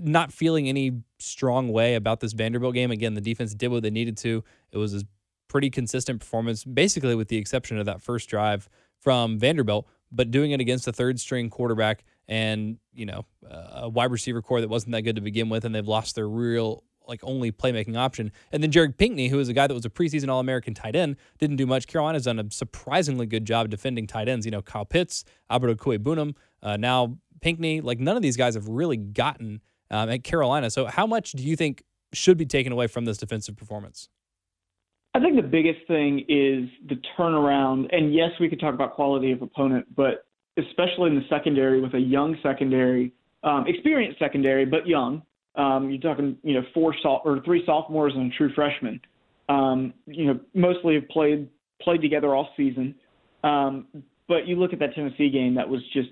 not feeling any strong way about this Vanderbilt game. Again, the defense did what they needed to. It was a pretty consistent performance, basically with the exception of that first drive from Vanderbilt, but doing it against a third string quarterback and you know a wide receiver core that wasn't that good to begin with, and they've lost their real like only playmaking option. And then Jared Pinkney, who is a guy that was a preseason All American tight end, didn't do much. Carolina's done a surprisingly good job defending tight ends. You know, Kyle Pitts, Albert Okwuegbunam, uh, now Pinkney. Like none of these guys have really gotten um, at Carolina. So how much do you think should be taken away from this defensive performance? I think the biggest thing is the turnaround. And yes, we could talk about quality of opponent, but especially in the secondary with a young secondary, um, experienced secondary, but young. Um, you're talking, you know, four or three sophomores and a true freshman. Um, you know, mostly have played played together all season. Um, but you look at that Tennessee game, that was just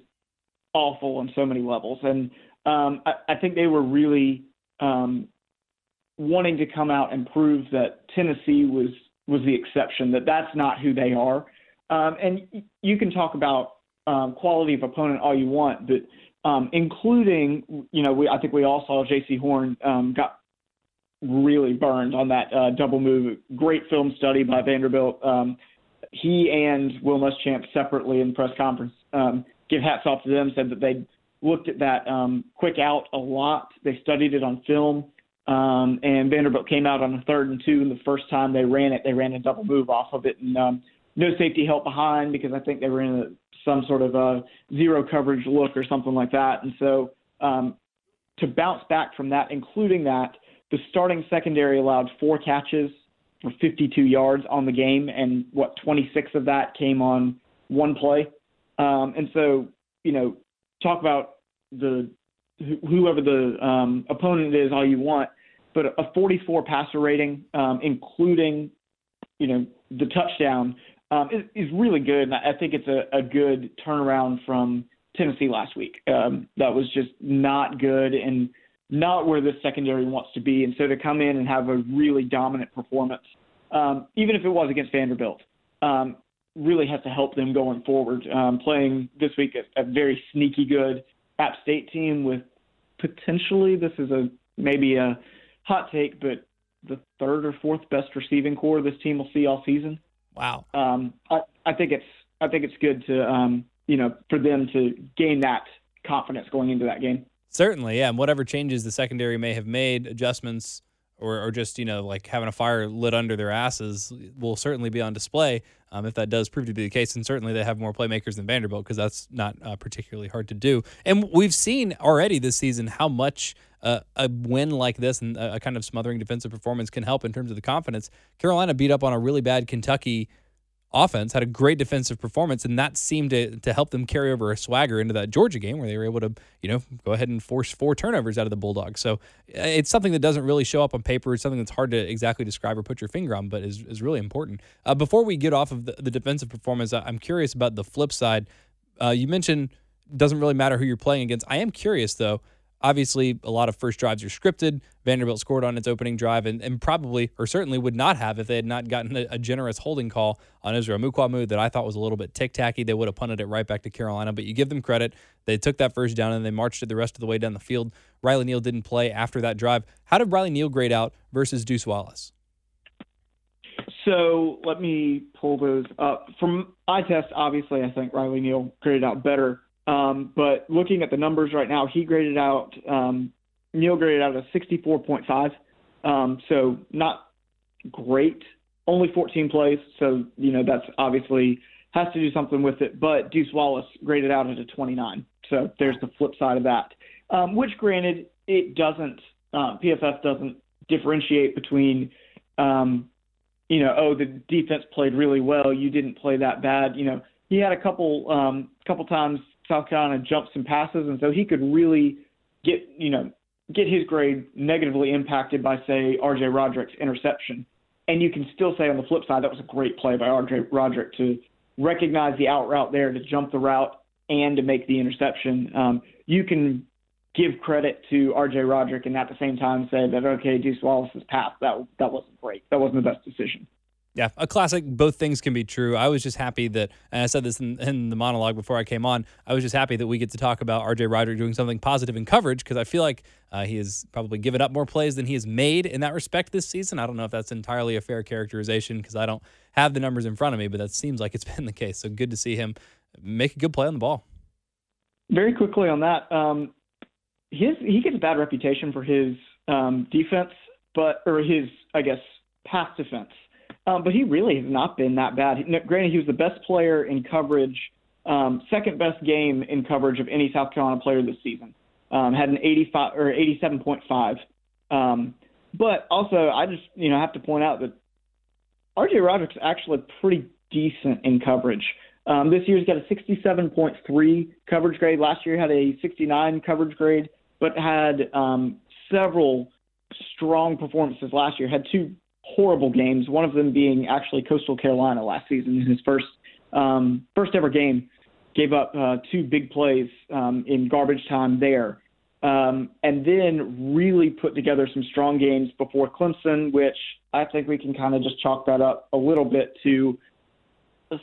awful on so many levels, and um, I, I think they were really um, wanting to come out and prove that Tennessee was was the exception, that that's not who they are. Um, and you can talk about um, quality of opponent all you want, but um, including, you know, we, I think we all saw Jaycee Horn um, got really burned on that uh, double move. Great film study by Vanderbilt. He and Will Muschamp separately in press conference give hats off to them. Said that they looked at that um, quick out a lot. They studied it on film. um, and Vanderbilt came out on a third and two. And the first time they ran it, they ran a double move off of it, and um, no safety help behind because I think they were in a, some sort of a zero coverage look or something like that. And so um, to bounce back from that, including that, the starting secondary allowed four catches for 52 yards on the game, and what 26 of that came on one play. Um, and so, you know, talk about the whoever the um, opponent is all you want, but a 44 passer rating, um, including, you know, the touchdown, um, is, is really good. And I think it's a, a good turnaround from Tennessee last week. Um, that was just not good and not where the secondary wants to be. And so to come in and have a really dominant performance, um, even if it was against Vanderbilt, um, really has to help them going forward. Um, playing this week a, a very sneaky good App State team with potentially this is a maybe a hot take, but the third or fourth best receiving core this team will see all season. Wow. Um, I, I think it's I think it's good to um, you know for them to gain that confidence going into that game. Certainly, yeah. And whatever changes the secondary may have made, adjustments or, or just you know like having a fire lit under their asses will certainly be on display um, if that does prove to be the case. And certainly they have more playmakers than vanderbilt because that's not uh, particularly hard to do. And we've seen already this season how much uh, a win like this and a, a kind of smothering defensive performance can help in terms of the confidence. Carolina beat up on a really bad kentucky offense, had a great defensive performance, and that seemed to, to help them carry over a swagger into that Georgia game where they were able to, you know, go ahead and force four turnovers out of the Bulldogs. So uh, it's something that doesn't really show up on paper. It's something that's hard to exactly describe or put your finger on, but is, is really important. Uh, before we get off of the, the defensive performance, I'm curious about the flip side. Uh, you mentioned doesn't really matter who you're playing against. I am curious, though, Obviously, a lot of first drives are scripted. Vanderbilt scored on its opening drive and, and probably, or certainly would not have if they had not gotten a, a generous holding call on Israel Mukuamu that I thought was a little bit tick tacky. They would have punted it right back to Carolina, but you give them credit. They took that first down and they marched it the rest of the way down the field. Riley Neal didn't play after that drive. How did Riley Neal grade out versus Deuce Wallace? So let me pull those up. From eye test, obviously, I think Riley Neal graded out better. Um, but looking at the numbers right now, he graded out um, Neal graded out a 64.5. Um, so not great. Only 14 plays, so you know that's obviously has to do something with it. But Deuce Wallace graded out at a 29. So there's the flip side of that. Um, which, granted, it doesn't. Uh, PFF doesn't differentiate between, um, you know, oh the defense played really well, you didn't play that bad. You know, he had a couple um, couple times South Carolina jumped some passes, and so he could really get you know get his grade negatively impacted by say R.J. Roderick's interception. And you can still say on the flip side that was a great play by R.J. Roderick to recognize the out route there, to jump the route, and to make the interception. Um, you can give credit to R.J. Roderick and at the same time say that okay, Deuce Wallace's pass that that wasn't great, that wasn't the best decision. Yeah, a classic. Both things can be true. I was just happy that, and I said this in, in, the monologue before I came on. I was just happy that we get to talk about RJ Roderick doing something positive in coverage because I feel like uh, he has probably given up more plays than he has made in that respect this season. I don't know if that's entirely a fair characterization because I don't have the numbers in front of me, but that seems like it's been the case. So good to see him make a good play on the ball. Very quickly on that, um, his he gets a bad reputation for his um, defense, but or his I guess pass defense. Um, but he really has not been that bad. Granted, he was the best player in coverage, um, second best game in coverage of any South Carolina player this season. Um, had an 85 or 87.5. Um, but also, I just you know have to point out that RJ Roderick's actually pretty decent in coverage. Um, this year he's got a 67.3 coverage grade. Last year he had a 69 coverage grade, but had um, several strong performances last year. Had two horrible games. One of them being actually Coastal Carolina last season in his first um, first ever game. Gave up uh, two big plays um, in garbage time there, um, and then really put together some strong games before Clemson, which I think we can kind of just chalk that up a little bit to.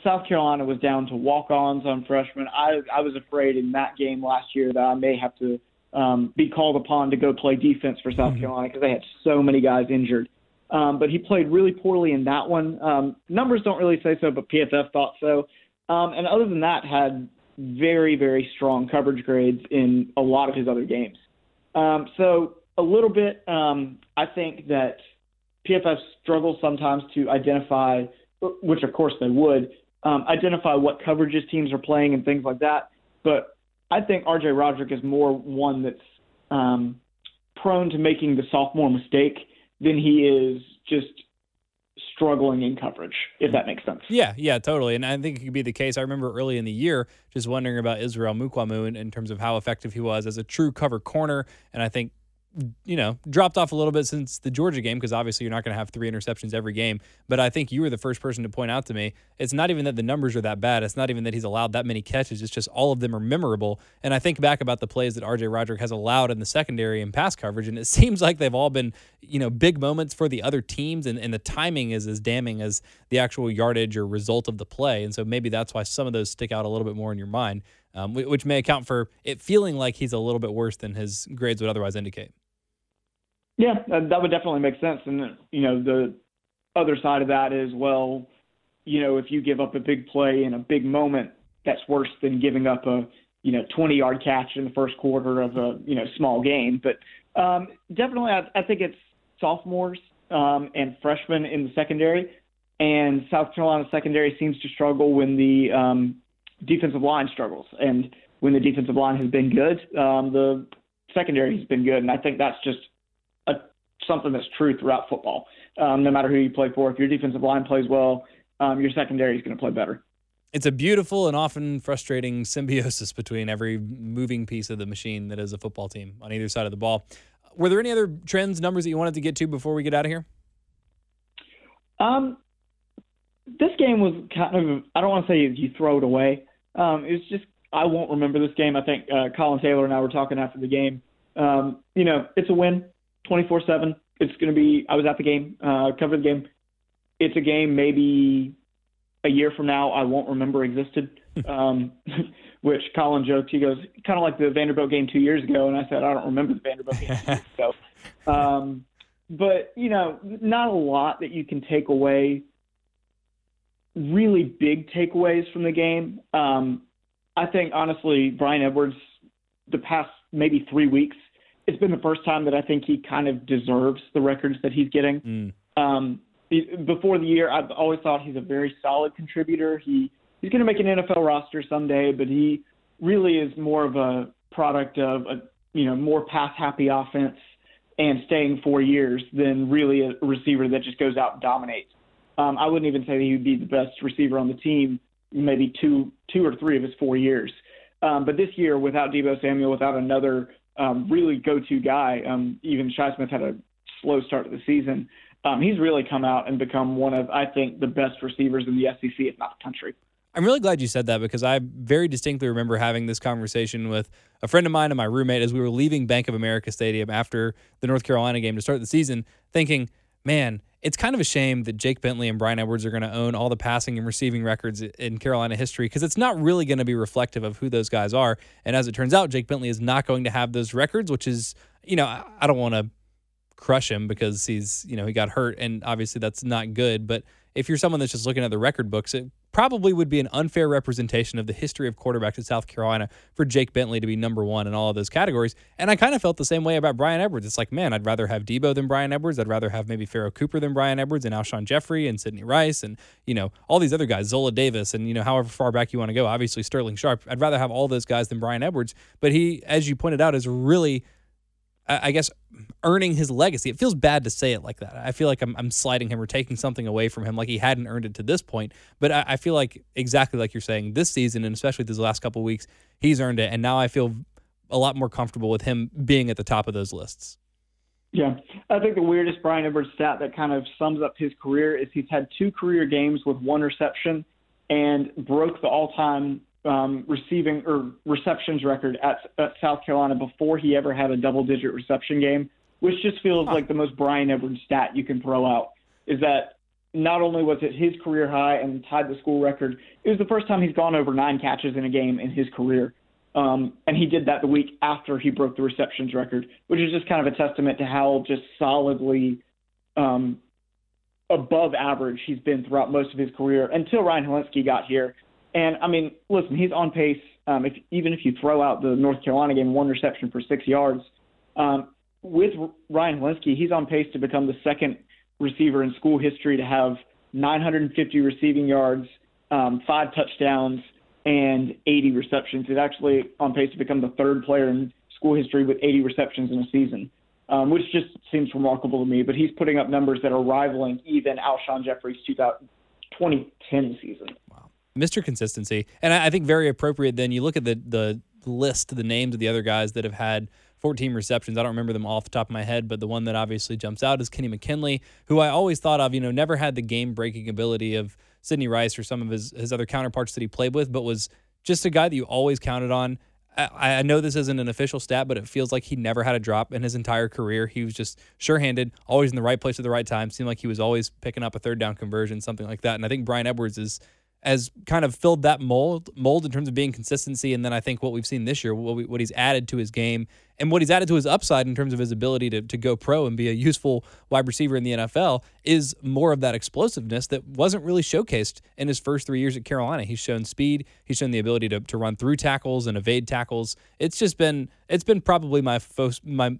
South Carolina was down to walk-ons on freshmen. I I was afraid in that game last year that I may have to um, be called upon to go play defense for South mm-hmm. Carolina because they had so many guys injured. Um, but he played really poorly in that one. Um, numbers don't really say so, but PFF thought so. Um, and other than that, had very, very strong coverage grades in a lot of his other games. Um, so a little bit. Um, I think that PFF struggles sometimes to identify, which of course they would, um, identify what coverages teams are playing and things like that. But I think RJ Roderick is more one that's um, prone to making the sophomore mistake than he is just struggling in coverage, if that makes sense. Yeah, yeah, totally. And I think it could be the case. I remember early in the year just wondering about Israel Mukuamu in, in terms of how effective he was as a true cover corner. And I think you know, dropped off a little bit since the Georgia game because obviously you're not going to have three interceptions every game. But I think you were the first person to point out to me it's not even that the numbers are that bad. It's not even that he's allowed that many catches. It's just all of them are memorable. And I think back about the plays that RJ Roderick has allowed in the secondary and pass coverage, and it seems like they've all been, you know, big moments for the other teams, and, and the timing is as damning as the actual yardage or result of the play. And so maybe that's why some of those stick out a little bit more in your mind, um, which may account for it feeling like he's a little bit worse than his grades would otherwise indicate. Yeah, that would definitely make sense. And you know, the other side of that is well, you know, if you give up a big play in a big moment, that's worse than giving up a you know 20 yard catch in the first quarter of a you know small game. But um, definitely, I, I think it's sophomores um, and freshmen in the secondary, and South Carolina secondary seems to struggle when the um, defensive line struggles, and when the defensive line has been good, um, the secondary has been good, and I think that's just something that's true throughout football. Um, no matter who you play for, if your defensive line plays well, um, your secondary is going to play better. It's a beautiful and often frustrating symbiosis between every moving piece of the machine that is a football team on either side of the ball. Were there any other trends, numbers that you wanted to get to before we get out of here? Um, this game was kind of, I don't want to say you throw it away. Um, it was just, I won't remember this game. I think uh, Colin Taylor and I were talking after the game. Um, you know, it's a win. 24 7. It's going to be, I was at the game, uh, covered the game. It's a game maybe a year from now I won't remember existed. um, which Colin joked. He goes, kind of like the Vanderbilt game two years ago. And I said, I don't remember the Vanderbilt game so. Um, but, you know, not a lot that you can take away, really big takeaways from the game. Um, I think, honestly, Bryan Edwards, the past maybe three weeks, it's been the first time that I think he kind of deserves the records that he's getting. Mm. Um, before the year, I've always thought he's a very solid contributor. He he's going to make an NFL roster someday, but he really is more of a product of a you know more pass happy offense and staying four years than really a receiver that just goes out and dominates. Um, I wouldn't even say that he would be the best receiver on the team, maybe two two or three of his four years. Um, but this year, without Deebo Samuel, without another um, really go-to guy. Um, even Shi Smith had a slow start to the season. Um, he's really come out and become one of, I think, the best receivers in the SEC, if not the country. I'm really glad you said that because I very distinctly remember having this conversation with a friend of mine and my roommate as we were leaving Bank of America Stadium after the North Carolina game to start the season, thinking, man, it's kind of a shame that Jake Bentley and Bryan Edwards are going to own all the passing and receiving records in Carolina history because it's not really going to be reflective of who those guys are. And as it turns out, Jake Bentley is not going to have those records, which is, you know, I don't want to crush him because he's, you know, he got hurt and obviously that's not good. But if you're someone that's just looking at the record books, it probably would be an unfair representation of the history of quarterbacks at South Carolina for Jake Bentley to be number one in all of those categories. And I kind of felt the same way about Bryan Edwards. It's like, man, I'd rather have Deebo than Bryan Edwards. I'd rather have maybe Pharoh Cooper than Bryan Edwards and Alshon Jeffery and Sidney Rice and, you know, all these other guys, Zola Davis and, you know, however far back you want to go. Obviously, Sterling Sharpe. I'd rather have all those guys than Bryan Edwards. But he, as you pointed out, is really I guess, earning his legacy. It feels bad to say it like that. I feel like I'm, I'm sliding him or taking something away from him, like he hadn't earned it to this point. But I, I feel like exactly like you're saying, this season and especially these last couple weeks, he's earned it, and now I feel a lot more comfortable with him being at the top of those lists. Yeah, I think the weirdest Bryan Edwards stat that kind of sums up his career is he's had two career games with one reception and broke the all-time um, receiving or receptions record at, at South Carolina before he ever had a double digit reception game, which just feels huh. like the most Bryan Edwards stat you can throw out. Is that not only was it his career high and tied the school record, it was the first time he's gone over nine catches in a game in his career. Um, and he did that the week after he broke the receptions record, which is just kind of a testament to how just solidly um, above average he's been throughout most of his career until Ryan Hilinski got here. And I mean, listen, he's on pace. Um, if even if you throw out the North Carolina game, one reception for six yards, um, with Ryan Hilinski, he's on pace to become the second receiver in school history to have 950 receiving yards, um, five touchdowns, and 80 receptions. He's actually on pace to become the third player in school history with 80 receptions in a season, um, which just seems remarkable to me. But he's putting up numbers that are rivaling even Alshon Jeffery's 2010 season. Wow. Mr. Consistency. And I think very appropriate then. You look at the, the list, the names of the other guys that have had 14 receptions. I don't remember them off the top of my head, but the one that obviously jumps out is Kenny McKinley, who I always thought of, you know, never had the game breaking ability of Sidney Rice or some of his, his other counterparts that he played with, but was just a guy that you always counted on. I, I know this isn't an official stat, but it feels like he never had a drop in his entire career. He was just sure handed, always in the right place at the right time. Seemed like he was always picking up a third down conversion, something like that. And I think Bryan Edwards is has kind of filled that mold mold in terms of being consistency. And then I think what we've seen this year, what, we, what he's added to his game, and what he's added to his upside in terms of his ability to, to go pro and be a useful wide receiver in the NFL is more of that explosiveness that wasn't really showcased in his first three years at Carolina. He's shown speed, he's shown the ability to, to run through tackles and evade tackles. It's just been it's been probably my most my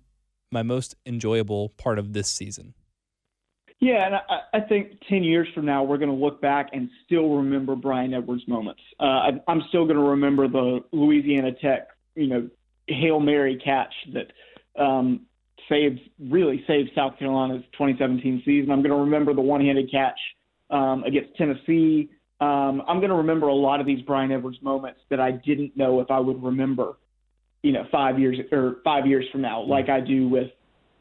my most enjoyable part of this season. Yeah, and I, I think 10 years from now, we're going to look back and still remember Bryan Edwards moments. Uh, I, I'm still going to remember the Louisiana Tech, you know, Hail Mary catch that um, saved, really saved South Carolina's 2017 season. I'm going to remember the one handed catch um, against Tennessee. Um, I'm going to remember a lot of these Bryan Edwards moments that I didn't know if I would remember, you know, five years or five years from now, like I do with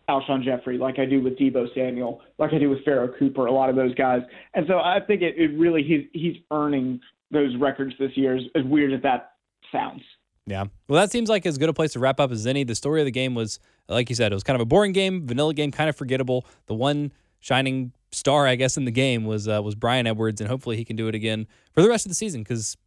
Alshon Jeffery, like I do with Deebo Samuel, like I do with Pharoh Cooper, a lot of those guys. And so I think it, it really he's he's earning those records this year, as, weird as that sounds. Yeah. Well, that seems like as good a place to wrap up as any. The story of the game was, like you said, it was kind of a boring game, vanilla game, kind of forgettable. The one shining star, I guess, in the game was uh, was Bryan Edwards, and hopefully he can do it again for the rest of the season because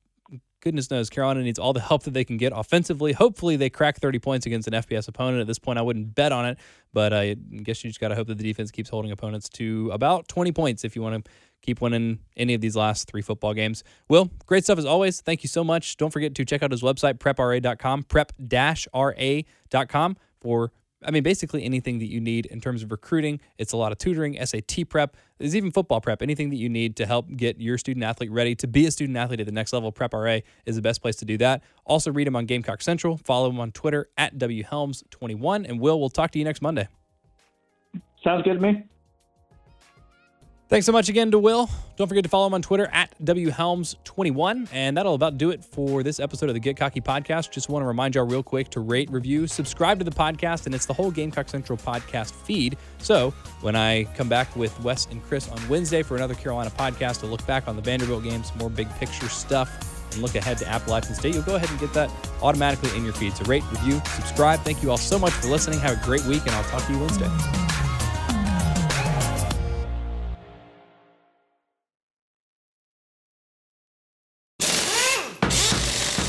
goodness knows Carolina needs all the help that they can get offensively. Hopefully they crack 30 points against an FBS opponent. At this point, I wouldn't bet on it, but I guess you just got to hope that the defense keeps holding opponents to about 20 points if you want to keep winning any of these last three football games. Will, great stuff as always. Thank you so much. Don't forget to check out his website, prepra.com, prep-ra.com for I mean, basically anything that you need in terms of recruiting. It's a lot of tutoring, SAT prep. There's even football prep. Anything that you need to help get your student athlete ready to be a student athlete at the next level. Prep RA is the best place to do that. Also, read him on Gamecock Central. Follow him on Twitter at WHelms21. And Will, we'll talk to you next Monday. Sounds good to me. Thanks so much again to Will. Don't forget to follow him on Twitter at WHelms21. And that'll about do it for this episode of the Get Cocky podcast. Just want to remind y'all real quick to rate, review, subscribe to the podcast, and it's the whole Gamecock Central podcast feed. So when I come back with Wes and Chris on Wednesday for another Carolina podcast to look back on the Vanderbilt games, more big picture stuff, and look ahead to Appalachian State, you'll go ahead and get that automatically in your feed. So rate, review, subscribe. Thank you all so much for listening. Have a great week, and I'll talk to you Wednesday.